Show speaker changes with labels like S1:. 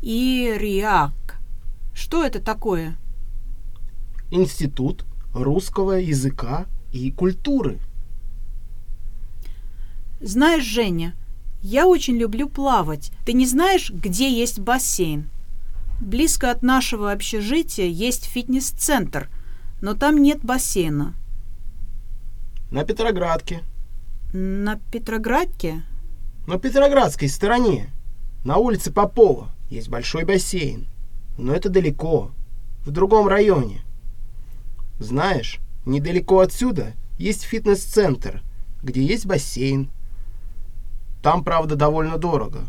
S1: Ириак. Что это такое?
S2: Институт русского языка и культуры.
S1: Знаешь, Женя, я очень люблю плавать. Ты не знаешь, где есть бассейн? Близко от нашего общежития есть фитнес-центр, но там нет бассейна.
S2: На Петроградке.
S1: На Петроградке?
S2: На Петроградской стороне. На улице Попова есть большой бассейн. Но это далеко, в другом районе. Знаешь, недалеко отсюда есть фитнес-центр, где есть бассейн. Там, правда, довольно дорого.